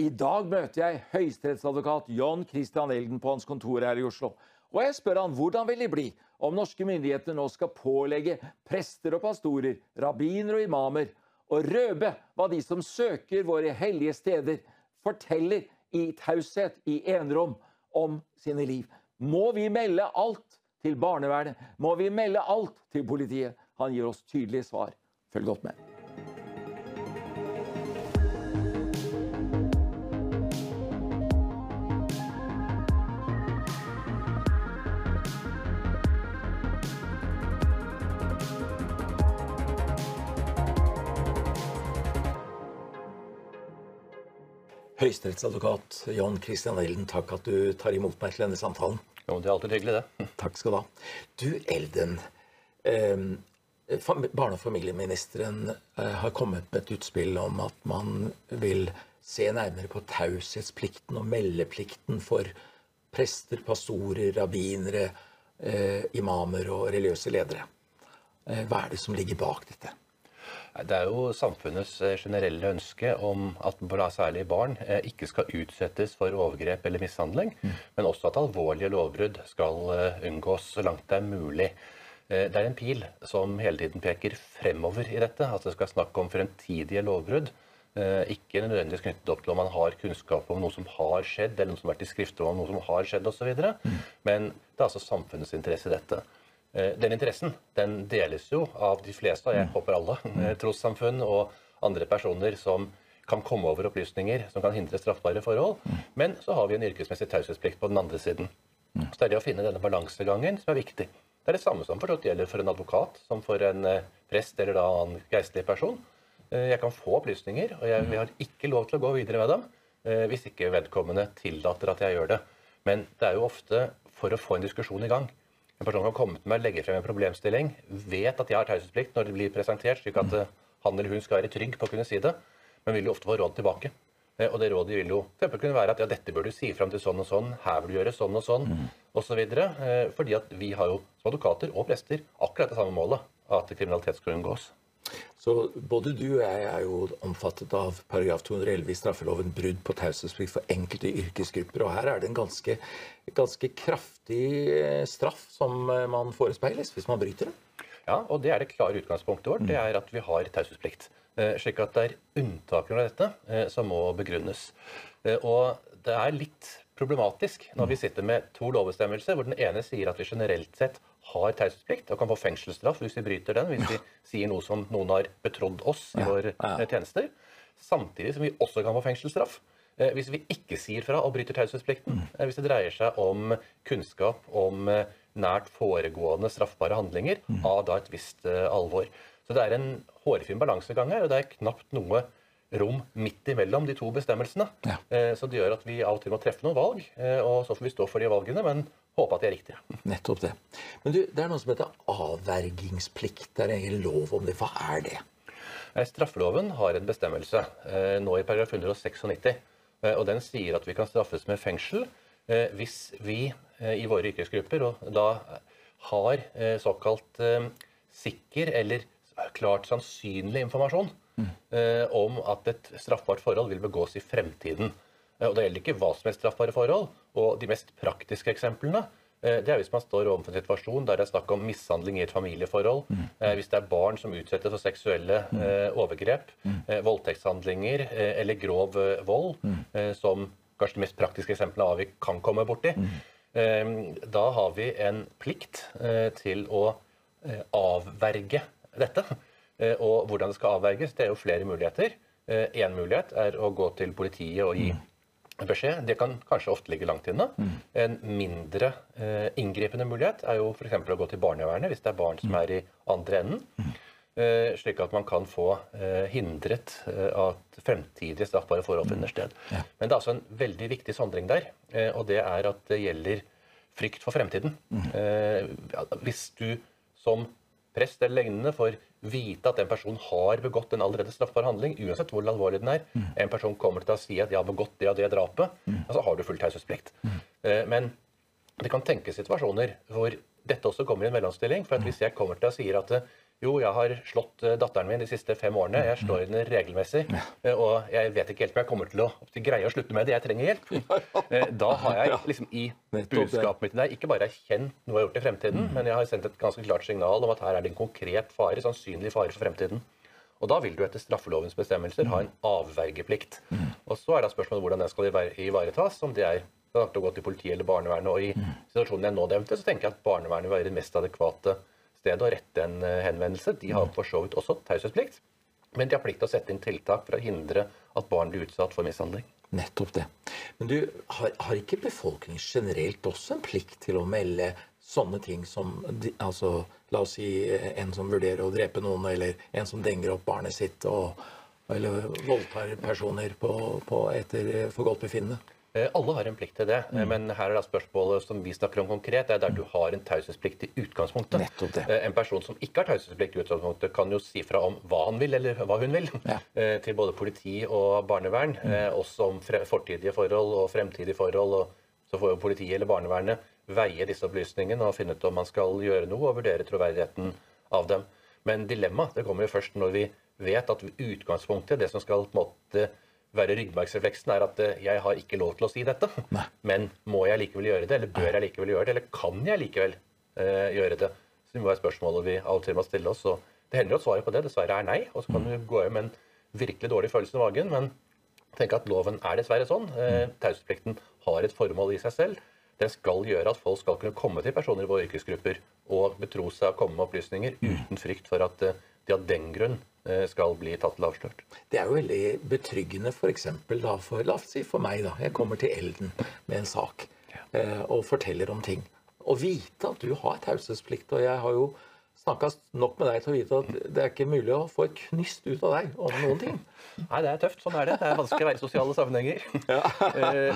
I dag møter jeg høyesterettsadvokat John Christian Elden på hans kontor her i Oslo. Og jeg spør han hvordan vil det bli om norske myndigheter nå skal pålegge prester og pastorer, rabbiner og imamer å røpe hva de som søker våre hellige steder, forteller i taushet, i enerom, om sine liv. Må vi melde alt til barnevernet? Må vi melde alt til politiet? Han gir oss tydelige svar. Følg godt med. Høyesterettsadvokat John Christian Elden, takk at du tar imot meg til denne samtalen. Jo, det er alltid hyggelig, det. Takk skal du ha. Du, Elden. Eh, Barne- og familieministeren eh, har kommet med et utspill om at man vil se nærmere på taushetsplikten og meldeplikten for prester, pastorer, rabbinere, eh, imamer og religiøse ledere. Eh, hva er det som ligger bak dette? Det er jo samfunnets eh, generelle ønske om at særlig barn eh, ikke skal utsettes for overgrep eller mishandling, mm. men også at alvorlige lovbrudd skal eh, unngås så langt det er mulig. Det er en pil som hele tiden peker fremover i dette. At det skal snakke om fremtidige lovbrudd. Ikke nødvendigvis knyttet opp til om man har kunnskap om noe som har skjedd, eller noe som har vært i skrifter om noe som har skjedd osv. Mm. Men det er altså samfunnets interesse i dette. Eh, den interessen den deles jo av de fleste, og jeg mm. håper alle, eh, trossamfunn og andre personer som kan komme over opplysninger som kan hindre straffbare forhold. Mm. Men så har vi en yrkesmessig taushetsplikt på den andre siden. Mm. Så det er det å finne denne balansegangen som er viktig. Det er det samme som forstått gjelder for en advokat som for en eh, prest eller da en geistlig person. Jeg kan få opplysninger, og jeg, har ikke lov til å gå videre med dem hvis ikke vedkommende tillater at jeg gjør det. Men det er jo ofte for å få en diskusjon i gang. En person kan komme til meg og legge frem en problemstilling, vet at jeg har taushetsplikt når det blir presentert, slik at eh, han eller hun skal være trygg på å kunne si det, men vil jo ofte få råd tilbake. Eh, og det rådet vil jo f.eks. kunne være at ja, dette bør du si fram til sånn og sånn, her vil du gjøre sånn og sånn, mm. osv. Eh, fordi at vi har jo som advokater og prester akkurat det samme målet, at kriminalitet skal unngås. Så både du og jeg er jo omfattet av paragraf 211 i straffeloven brudd på taushetsplikt for enkelte yrkesgrupper. Og her er det en ganske, ganske kraftig eh, straff som eh, man forespeiles hvis man bryter det. Ja, og det er det klare utgangspunktet vårt. Det er at vi har taushetsplikt. Eh, slik at det er unntakene av dette som må begrunnes. Og det er litt problematisk når vi sitter med to lovbestemmelser hvor den ene sier at vi generelt sett har taushetsplikt og kan få fengselsstraff hvis vi bryter den, hvis vi sier noe som noen har betrodd oss i våre eh, tjenester. Samtidig som vi også kan få fengselsstraff eh, hvis vi ikke sier fra og bryter taushetsplikten. Mm. Eh, hvis det dreier seg om kunnskap om nært foregående straffbare handlinger mm. av da et visst alvor. Så det er en hårfin balansegang her, og det er knapt noe rom midt imellom de to bestemmelsene. Ja. Så det gjør at vi av og til må treffe noen valg, og så får vi stå for de valgene. men håpe at de er riktige. Nettopp det. Men du, det er noe som heter avvergingsplikt. Det er egen lov om det. Hva er det? Straffeloven har en bestemmelse eh, nå i paragraf 196. Eh, og den sier at vi kan straffes med fengsel eh, hvis vi i våre yrkesgrupper og da har såkalt sikker eller klart sannsynlig informasjon. Om at et straffbart forhold vil begås i fremtiden. Og det gjelder ikke hva som helst straffbare forhold. Og de mest praktiske eksemplene eh, det er hvis man står overfor en situasjon der det er snakk om mishandling i et familieforhold. Mm. Eh, hvis det er barn som utsettes for seksuelle mm. overgrep, mm. voldtektshandlinger eller grov vold, mm. som kanskje de mest praktiske eksemplene av vi kan komme borti. Mm. Da har vi en plikt til å avverge dette. Og hvordan det skal avverges, det er jo flere muligheter. Én mulighet er å gå til politiet og gi mm beskjed. Det kan kanskje ofte ligge langt inne. Mm. En mindre eh, inngripende mulighet er jo f.eks. å gå til barnevernet hvis det er barn som er i andre enden. Mm. Eh, slik at man kan få eh, hindret eh, at fremtidige straffbare forhold finner sted. Men det er altså en veldig viktig sondring der, eh, og det er at det gjelder frykt for fremtiden. Mm. Eh, hvis du som prest eller lignende får vite at en person har begått en allerede straffbar handling, uansett hvor alvorlig den er. Mm. En person kommer til å si at 'jeg har begått det og det drapet', mm. altså har du full taushetsplikt. Mm. Eh, men det kan tenkes situasjoner hvor dette også kommer i en mellomstilling. For at hvis jeg kommer til å si at Jo, jeg har slått eh, datteren min de siste fem årene. Jeg slår henne regelmessig. Eh, Og jeg vet ikke helt om jeg kommer til å greie å slutte med det. Jeg trenger hjelp. Eh, Da har jeg liksom i budskapet mitt til deg ikke bare erkjent noe jeg har gjort i fremtiden, men jeg har sendt et ganske klart signal om at her er det en konkret fare, sannsynlig fare for fremtiden. Og da vil du etter straffelovens bestemmelser ha en avvergeplikt. Og så er da spørsmålet hvordan den skal ivaretas, om det er det er å gå til politiet eller barnevernet. Og i situasjonen jeg nå nevnte, så tenker jeg at barnevernet vil være det mest adekvate stedet å rette en eh, henvendelse. De har for så vidt også taushetsplikt, men de har plikt til å sette inn tiltak for å hindre at barn blir utsatt for mishandling. Nettopp det. Men du, har, har ikke befolkningen generelt også en plikt til å melde sånne ting som altså, La oss si eh, en som vurderer å drepe noen, eller en som denger opp barnet sitt, og, eller voldtar personer på, på etter eh, forgodtbefinnende. Eh, Alle har en plikt til det, mm. men her er da spørsmålet som vi snakker om konkret, det er der du har en taushetsplikt i utgangspunktet. Eh, En person som ikke har taushetsplikt i utgangspunktet, kan jo si fra om hva han vil, eller hva hun vil, Ja. eh, til både politi og barnevern, Mm. også om fortidige forhold og fremtidige forhold. og Så får jo politiet eller barnevernet veie disse opplysningene og finne ut om man skal gjøre noe og vurdere troverdigheten av dem. Men dilemmaet kommer jo først når vi vet at utgangspunktet, det som skal på en måte være ryggmargsrefleksen, er at eh, jeg har ikke lov til å si dette. Men må jeg likevel gjøre det, eller bør jeg likevel gjøre det, eller kan jeg likevel uh, gjøre det? Så det må være spørsmålet vi av og til må stille oss. Og det hender at svaret på det dessverre er nei, og så kan du gå hjem med en virkelig dårlig følelse i magen. Men tenk at loven er dessverre sånn. Uh, Taushetsplikten har et formål i seg selv. Den skal gjøre at folk skal kunne komme til personer i våre yrkesgrupper og betro seg å komme med opplysninger uten frykt for at de av den grunn skal bli tatt til avslørt. Det er jo veldig betryggende da for, la oss si for meg da, jeg kommer til Elden med en sak eh, og forteller om ting. Å vite at du har taushetsplikt, og jeg har jo snakka nok med deg til å vite at det er ikke mulig å få et knyst ut av deg om noen ting. Nei, det er tøft. Sånn er det. Det er vanskelig å være i sosiale sammenhenger. Ja.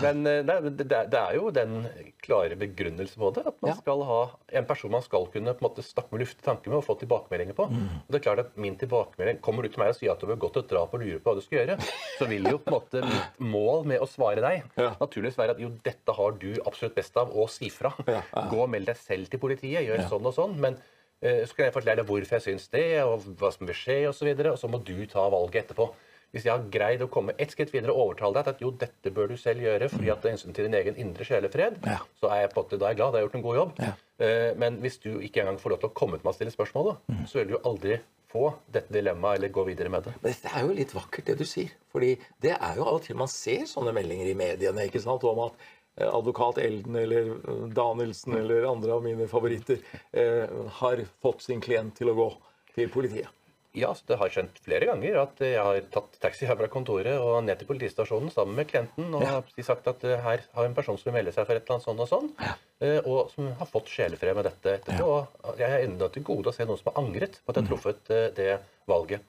Men eh, nei, det, det er- jo den klare begrunnelse på det. At man Ja. skal ha en person man skal kunne på en måte snakke med luftige tanker med og få tilbakemeldinger på. Og det er klart at min tilbakemelding Kommer du til meg og sier at du har gått et drap og lurer på hva du skal gjøre, så vil jo på en måte mitt mål med å svare deg Ja. naturligvis være at jo, dette har du absolutt best av å si fra. Ja, ja. Gå og meld deg selv til politiet, gjør sånn og sånn. men Eh, Så kan jeg fortelle deg hvorfor jeg syns det, og hva som vil skje, osv. Og, og så må du ta valget etterpå. Hvis jeg har greid å komme ett skritt videre og overtale deg til at jo, dette bør du selv gjøre fordi at det er hensyn til din egen indre sjelefred, Ja. så er jeg på da er jeg glad. Da har jeg gjort en god jobb. Ja. Eh, Men hvis du ikke engang får lov til å komme til meg og stille spørsmålet, så vil du jo aldri få dette dilemmaet eller gå videre med det. Men Det er jo litt vakkert, det du sier. Fordi det er jo av og til man ser sånne meldinger i mediene ikke sant, om at eh, advokat Elden eller eh, Danielsen eller andre av mine favoritter eh, har fått sin klient til å gå til politiet. Ja, så Det har skjønt flere ganger at jeg har tatt taxi her fra kontoret og ned til politistasjonen sammen med klienten og Ja. har sagt at eh, her har en person som vil melde seg for et eller annet sånn og sånn, ja. og som har fått sjelefred med dette etterpå. Og jeg er ennå til gode å se noen som har angret på at jeg har truffet eh, det valget.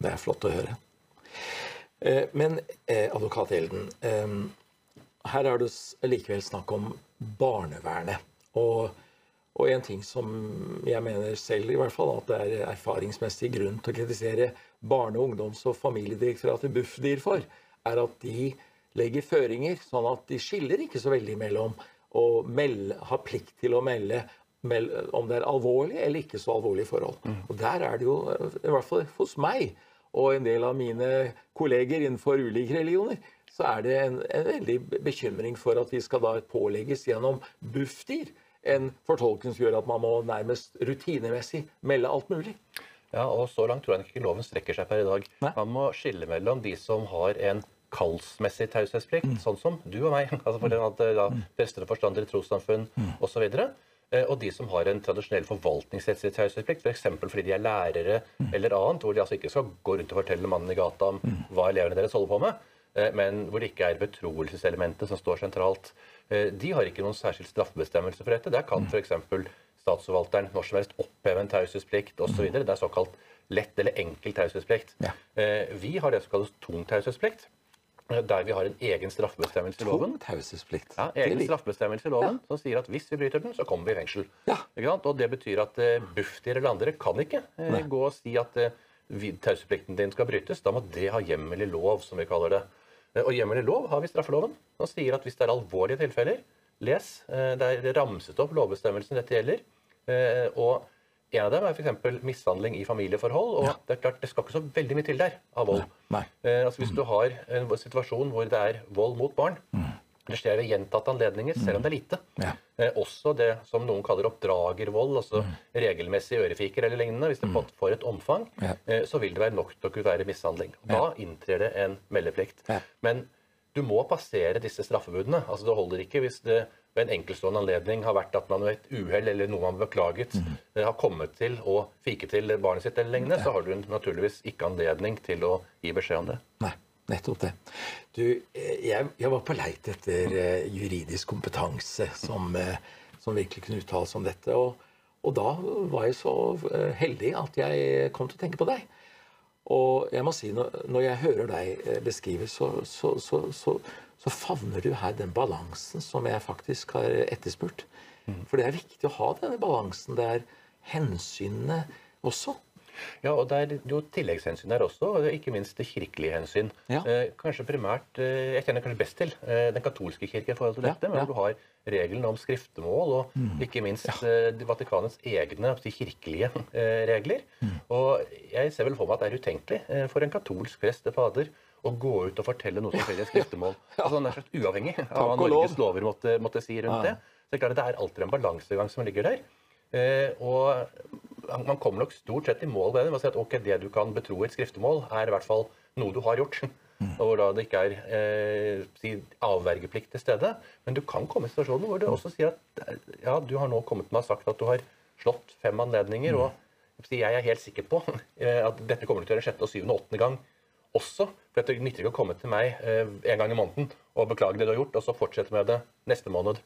Det er flott å høre. Eh, Men eh, advokat Elden, eh, her er det likevel snakk om barnevernet. Og, og en ting som jeg mener selv i hvert fall, at det er erfaringsmessig grunn til å kritisere Barne-, ungdoms- og familiedirektoratet Bufdir for, er at de legger føringer, sånn at de skiller ikke så veldig mellom å melde, ha plikt til å melde om det er alvorlig eller ikke så alvorlige forhold. Og der er det jo, i hvert fall hos meg og en del av mine kolleger innenfor ulike religioner, så er det en, en veldig bekymring for at vi skal da pålegges gjennom Bufdir en fortolkning som gjør at man må nærmest rutinemessig melde alt mulig. Ja, og Så langt tror jeg ikke loven strekker seg per i dag. Nei. Man må skille mellom de som har en kallsmessig taushetsplikt, Mm. sånn som du og meg, altså for den at eh, da, prester og forstandere i trossamfunn Mm. osv., eh, og de som har en tradisjonell forvaltningsrettslig taushetsplikt, f.eks. fordi de er lærere Mm. eller annet, hvor de altså ikke skal gå rundt og fortelle mannen i gata om hva elevene deres holder på med, men hvor det ikke er betroelseselementet som står sentralt. Eh, De har ikke noen særskilt straffebestemmelse for dette. Der kan f.eks. statsforvalteren når som helst oppheve en taushetsplikt osv. Det er såkalt lett eller enkel taushetsplikt. Ja. Eh, Vi har det som kalles tung taushetsplikt, eh, der vi har en egen straffebestemmelse i loven. Tung taushetsplikt. Ja, egen straffebestemmelse i loven som sier at hvis vi bryter den, så kommer vi i fengsel. Ja. Og Det betyr at eh, Bufdir eller andre kan ikke eh, Nei. gå og si at eh, taushetsplikten din skal brytes. Da må det ha hjemmel i lov, som vi kaller det. Eh, og hjemmel i lov har vi straffeloven. som sier at hvis det er alvorlige tilfeller Les. eh, det er ramset opp lovbestemmelsen dette gjelder. eh, og En av dem er f.eks. mishandling i familieforhold. og det er klart, det skal ikke så veldig mye til der av vold. Nei. Eh, altså Hvis du har en situasjon hvor det er vold mot barn, det skjer ved gjentatte anledninger, selv om det er lite. Ja. Eh, også det som noen kaller oppdragervold, altså regelmessig ørefiker eller lignende. Hvis det mm. får et omfang, Ja. eh, så vil det være nok til å kunne være mishandling. Da inntrer det en meldeplikt. Men du må passere disse straffebudene. Altså Det holder ikke hvis det ved en enkeltstående anledning har vært at man ved et uhell eller noe man har beklaget, mm. har kommet til å fike til barnet sitt eller lignende, så har du naturligvis ikke anledning til å gi beskjed om det. Nei, nettopp det. Du, eh, jeg, jeg var på leit etter eh, juridisk kompetanse som, eh, som virkelig kunne uttale seg om dette. Og, og da var jeg så heldig at jeg kom til å tenke på deg. Og jeg må si, når, jeg hører deg beskrive, så, så, så, så, så favner du her den balansen som jeg faktisk har etterspurt. For det er viktig å ha denne balansen. Det er hensynene også. Ja, og det er jo tilleggshensyn der også, og ikke minst det kirkelige hensyn. Ja. Eh, kanskje primært, eh, Jeg kjenner kanskje best til eh, den katolske kirke i forhold til Ja, dette, men ja. hvor du har reglene om skriftemål og ikke minst Vatikanets egne de kirkelige regler. regler. Og jeg ser vel for meg at det er utenkelig for en katolsk prest eller fader å gå ut og fortelle noe som skjer i et skriftemål. Altså, han er slett uavhengig av hva og. Norges lover måtte, måtte si rundt det. Så det er klart at det er alltid en balansegang som ligger der. Og man kommer nok stort sett i mål med det. Man å si at ok, Det du kan betro i et skriftemål, er i hvert fall noe du har gjort. Og hvor da det ikke er eh, si, avvergeplikt til stede. Men du kan komme i situasjoner hvor du også sier at eh, ja, du har nå kommet med og sagt at du har slått fem anledninger. og jeg er helt sikker på eh, at dette kommer til å gjøre sjette, og syvende og åttende gang også. For det nytter ikke å komme til meg eh, en gang i måneden og beklage det du har gjort, og så fortsette med det neste måned.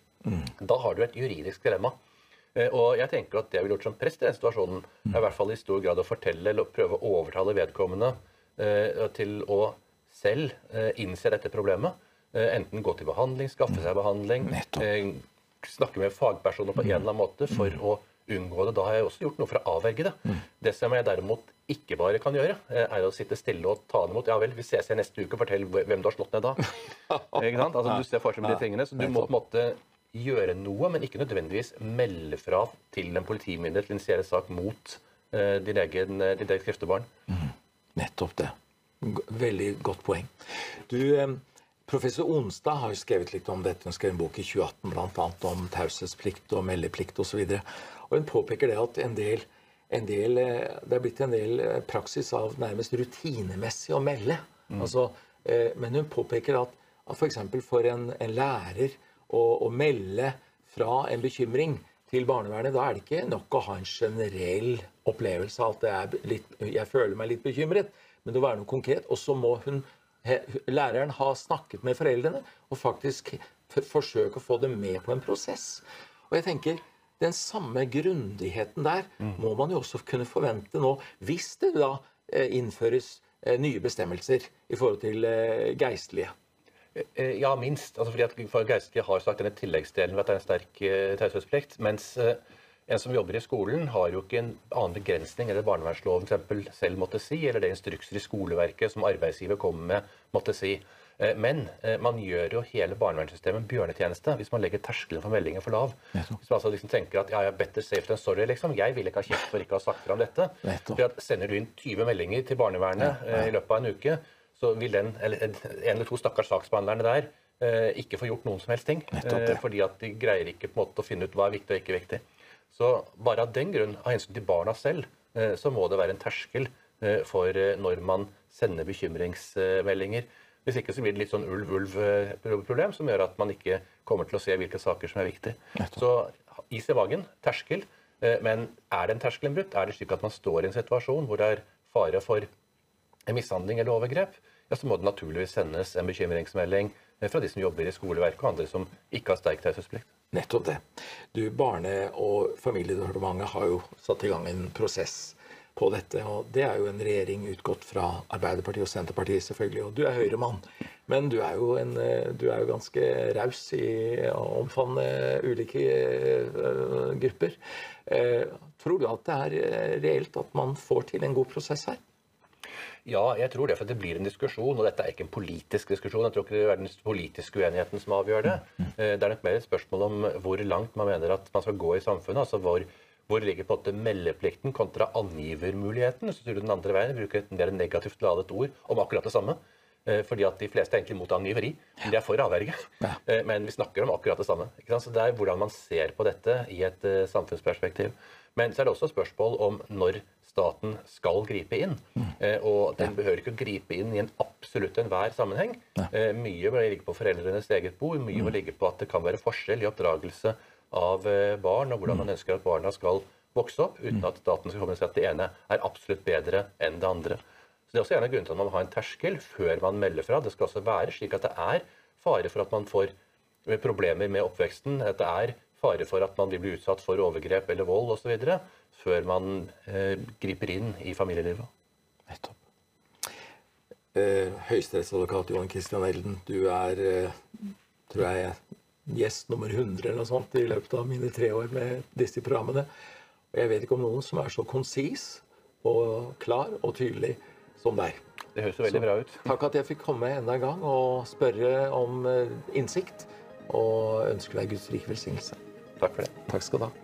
Da har du et juridisk dilemma. Eh, Og jeg tenker at det jeg ville gjort som prest i den situasjonen, er i hvert fall i stor grad å fortelle eller prøve å overtale vedkommende eh, til å selv eh, innse dette problemet. Enten gå til behandling, skaffe seg behandling, eh, snakke med fagpersoner på en eller annen måte for å unngå det. Da har jeg også gjort noe for å avverge det. Det som jeg derimot ikke bare kan gjøre, er å sitte stille og ta det imot. Ja vel, vi ses igjen neste uke, fortell hvem du har slått ned da. Ikke sant? Altså, du ser for seg med de tingene, så du må på en måte gjøre noe, men ikke nødvendigvis melde fra til en politimyndighet til initiere sak mot eh, din egen, eh, ditt eget skriftebarn. Nettopp det. Veldig godt poeng. Du, eh, Professor Onstad har jo skrevet litt om dette. Hun skrev en bok i 2018 bl.a. om taushetsplikt og meldeplikt osv. Og, så og hun påpeker det at en del, en del, eh, det er blitt en del eh, praksis av nærmest rutinemessig å melde. Altså, eh, men hun påpeker at, at f.eks. For, for en, en lærer å, å melde fra en bekymring til barnevernet, da er det ikke nok å ha en generell opplevelse av at det er litt, jeg føler meg litt bekymret, men det må være noe konkret. Og så må hun, læreren ha snakket med foreldrene og faktisk forsøke å få dem med på en prosess. Og jeg tenker, den samme grundigheten der må man jo også kunne forvente nå, hvis det da eh, innføres eh, nye bestemmelser i forhold til eh, geistlige. Eh, Ja, minst. Altså fordi at Geistlige har sagt denne tilleggsdelen ved at det er en sterk eh, taushetsplikt. Mens eh, en som jobber i skolen, har jo ikke en annen begrensning det barnevernsloven eksempel selv måtte si, eller det instrukser i skoleverket som arbeidsgiver kommer med, måtte si. Men man gjør jo hele barnevernssystemet en bjørnetjeneste hvis man legger terskelen for meldinger for lav. Hvis man altså liksom tenker at ja, ja, better safe than sorry, liksom. Jeg vil ikke ha kjeft for ikke å ha sagt fra om dette. For at Sender du inn 20 meldinger til barnevernet eh, i løpet av en uke, så vil den, eller en eller to stakkars saksbehandlerne der eh, ikke få gjort noen som helst ting. Det. eh, Fordi at de greier ikke på en måte å finne ut hva er viktig og ikke viktig. Så bare av den grunn, av hensyn til barna selv, eh, så må det være en terskel for når man sender bekymringsmeldinger. Hvis ikke så blir det litt sånn ulv-ulv-problem som gjør at man ikke kommer til å se hvilke saker som er viktige. Så is i vagen, terskel. Men er den terskelen brutt? Er det slik at man står i en situasjon hvor det er fare for mishandling eller overgrep, ja, så må det naturligvis sendes en bekymringsmelding eh, fra de som jobber i skoleverket og andre som ikke har sterk taushetsplikt. Nettopp det. Du, Barne- og familiedepartementet har jo satt i gang en prosess på dette. og Det er jo en regjering utgått fra Arbeiderpartiet og Senterpartiet, selvfølgelig. Og du er Høyre-mann. Men du er jo, en, eh, du er jo ganske raus i å omfavne ulike eh, grupper. Tror du at det er reelt at man får til en god prosess her? Ja, jeg tror det, for det blir en diskusjon, og dette er ikke en politisk diskusjon. Jeg tror ikke det er den politiske uenigheten som avgjør det. Eh, Det er nok mer et spørsmål om hvor langt man mener at man skal gå i samfunnet. altså hvor, Hvor ligger på en måte meldeplikten kontra angivermuligheten? tror du den andre veien, bruker et mer negativt ladet ord om akkurat det samme. Eh, fordi at de fleste er egentlig mot angiveri, men de er for avverge. Ja. Eh, Men vi snakker om akkurat det samme. Så Det er hvordan man ser på dette i et samfunnsperspektiv. Men så er det også spørsmål om når staten skal gripe inn. Eh, Og den behøver ikke å gripe inn i en absolutt enhver sammenheng. Eh, Mye bør ligge på foreldrenes eget bord. Mye må ligge på at det kan være forskjell i oppdragelse av eh, barn, og hvordan man ønsker at barna skal vokse opp, uten at staten skal komme og si at det ene er absolutt bedre enn det andre. Så Det er også gjerne grunnen til at man må ha en terskel før man melder fra. Det skal også være slik at det er fare for at man får problemer med oppveksten, at det er fare for at man vil bli utsatt for overgrep eller vold osv. før man eh, griper inn i familielivet. Nettopp. Eh, Høyesterettsadvokat Johan Christian Elden, du er, eh, tror jeg, gjest nummer 100 eller noe sånt i løpet av mine tre år med disse programmene. Og jeg vet ikke om noen som er så konsis og klar og tydelig som deg. Det høres jo veldig bra ut. Takk at jeg fikk komme enda en gang og spørre om eh, innsikt, og ønsker deg Guds rike velsignelse. Takk for det. Takk skal du ha.